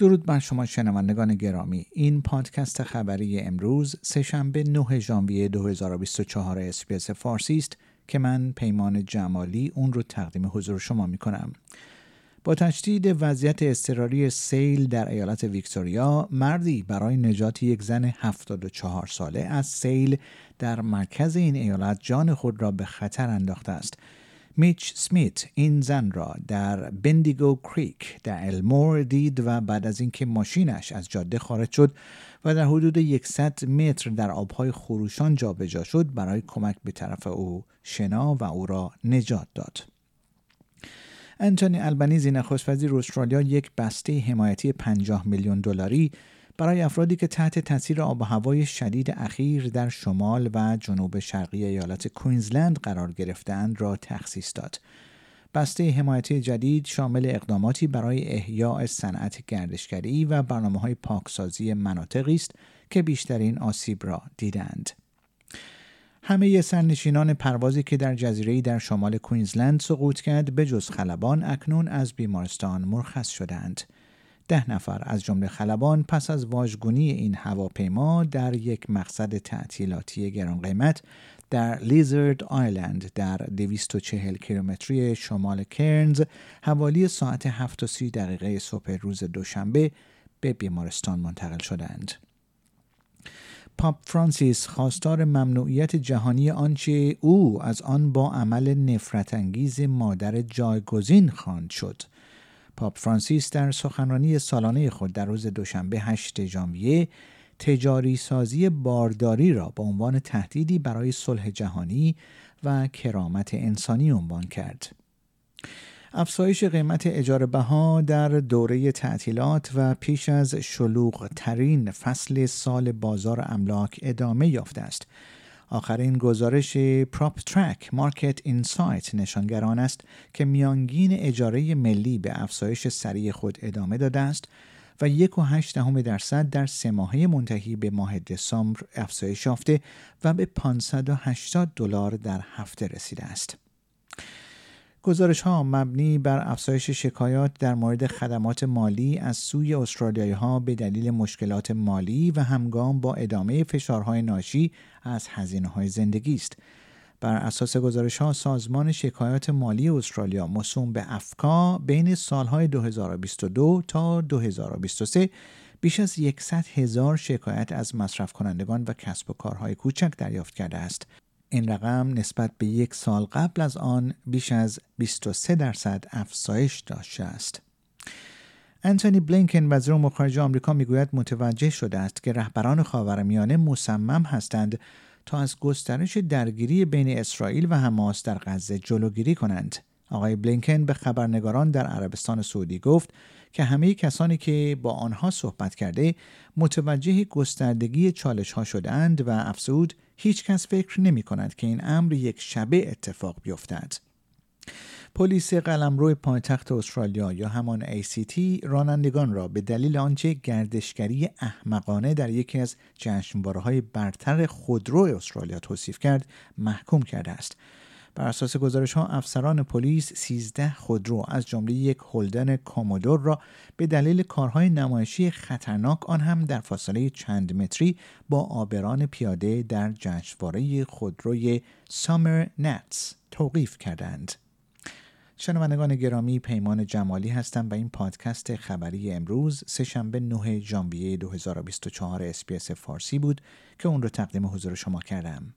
درود بر شما شنوندگان گرامی این پادکست خبری امروز سه‌شنبه 9 ژانویه 2024 SBS فارسی است که من پیمان جمالی اون رو تقدیم حضور شما می کنم. با تشدید وضعیت اضطراری سیل در ایالت ویکتوریا مردی برای نجات یک زن 74 ساله از سیل در مرکز این ایالت جان خود را به خطر انداخته است میچ اسمیت این زن را در بندیگو کریک در المور دید و بعد از اینکه ماشینش از جاده خارج شد و در حدود 100 متر در آبهای خروشان جابجا شد برای کمک به طرف او شنا و او را نجات داد. انتونی البنیزی نخست وزیر استرالیا یک بسته حمایتی 50 میلیون دلاری برای افرادی که تحت تاثیر آب و هوای شدید اخیر در شمال و جنوب شرقی ایالت کوینزلند قرار گرفتند را تخصیص داد. بسته حمایتی جدید شامل اقداماتی برای احیاء صنعت گردشگری و برنامه های پاکسازی مناطقی است که بیشترین آسیب را دیدند. همه سرنشینان پروازی که در جزیره در شمال کوینزلند سقوط کرد به جز خلبان اکنون از بیمارستان مرخص شدند. ده نفر از جمله خلبان پس از واژگونی این هواپیما در یک مقصد تعطیلاتی گران قیمت در لیزرد آیلند در 240 کیلومتری شمال کرنز حوالی ساعت 7 دقیقه صبح روز دوشنبه به بیمارستان منتقل شدند. پاپ فرانسیس خواستار ممنوعیت جهانی آنچه او از آن با عمل نفرت انگیز مادر جایگزین خواند شد. پاپ فرانسیس در سخنرانی سالانه خود در روز دوشنبه 8 ژانویه تجاری سازی بارداری را به عنوان تهدیدی برای صلح جهانی و کرامت انسانی عنوان کرد. افزایش قیمت اجاره بها در دوره تعطیلات و پیش از شلوغ ترین فصل سال بازار املاک ادامه یافته است آخرین گزارش پراپ ترک مارکت اینسایت نشانگران است که میانگین اجاره ملی به افزایش سریع خود ادامه داده است و یک و هشت دهم درصد در سه ماهه منتهی به ماه دسامبر افزایش یافته و به 580 دلار در هفته رسیده است. گزارش ها مبنی بر افزایش شکایات در مورد خدمات مالی از سوی استرالیایی ها به دلیل مشکلات مالی و همگام با ادامه فشارهای ناشی از هزینه های زندگی است. بر اساس گزارش ها سازمان شکایات مالی استرالیا مصوم به افکا بین سالهای 2022 تا 2023 بیش از 100 هزار شکایت از مصرف کنندگان و کسب و کارهای کوچک دریافت کرده است این رقم نسبت به یک سال قبل از آن بیش از 23 درصد افزایش داشته است. انتونی بلینکن وزیر امور خارجه آمریکا می‌گوید متوجه شده است که رهبران خاورمیانه مصمم هستند تا از گسترش درگیری بین اسرائیل و حماس در غزه جلوگیری کنند. آقای بلینکن به خبرنگاران در عربستان سعودی گفت که همه کسانی که با آنها صحبت کرده متوجه گستردگی چالش ها شدند و افزود هیچ کس فکر نمی کند که این امر یک شبه اتفاق بیفتد. پلیس قلمرو پایتخت استرالیا یا همان ACT رانندگان را به دلیل آنچه گردشگری احمقانه در یکی از های برتر خودرو استرالیا توصیف کرد محکوم کرده است بر اساس گزارش ها افسران پلیس 13 خودرو از جمله یک هولدن کومودور را به دلیل کارهای نمایشی خطرناک آن هم در فاصله چند متری با آبران پیاده در جشنواره خودروی سامر نتس توقیف کردند. شنوندگان گرامی پیمان جمالی هستم و این پادکست خبری امروز سهشنبه 9 ژانویه 2024 اسپیس فارسی بود که اون رو تقدیم حضور شما کردم.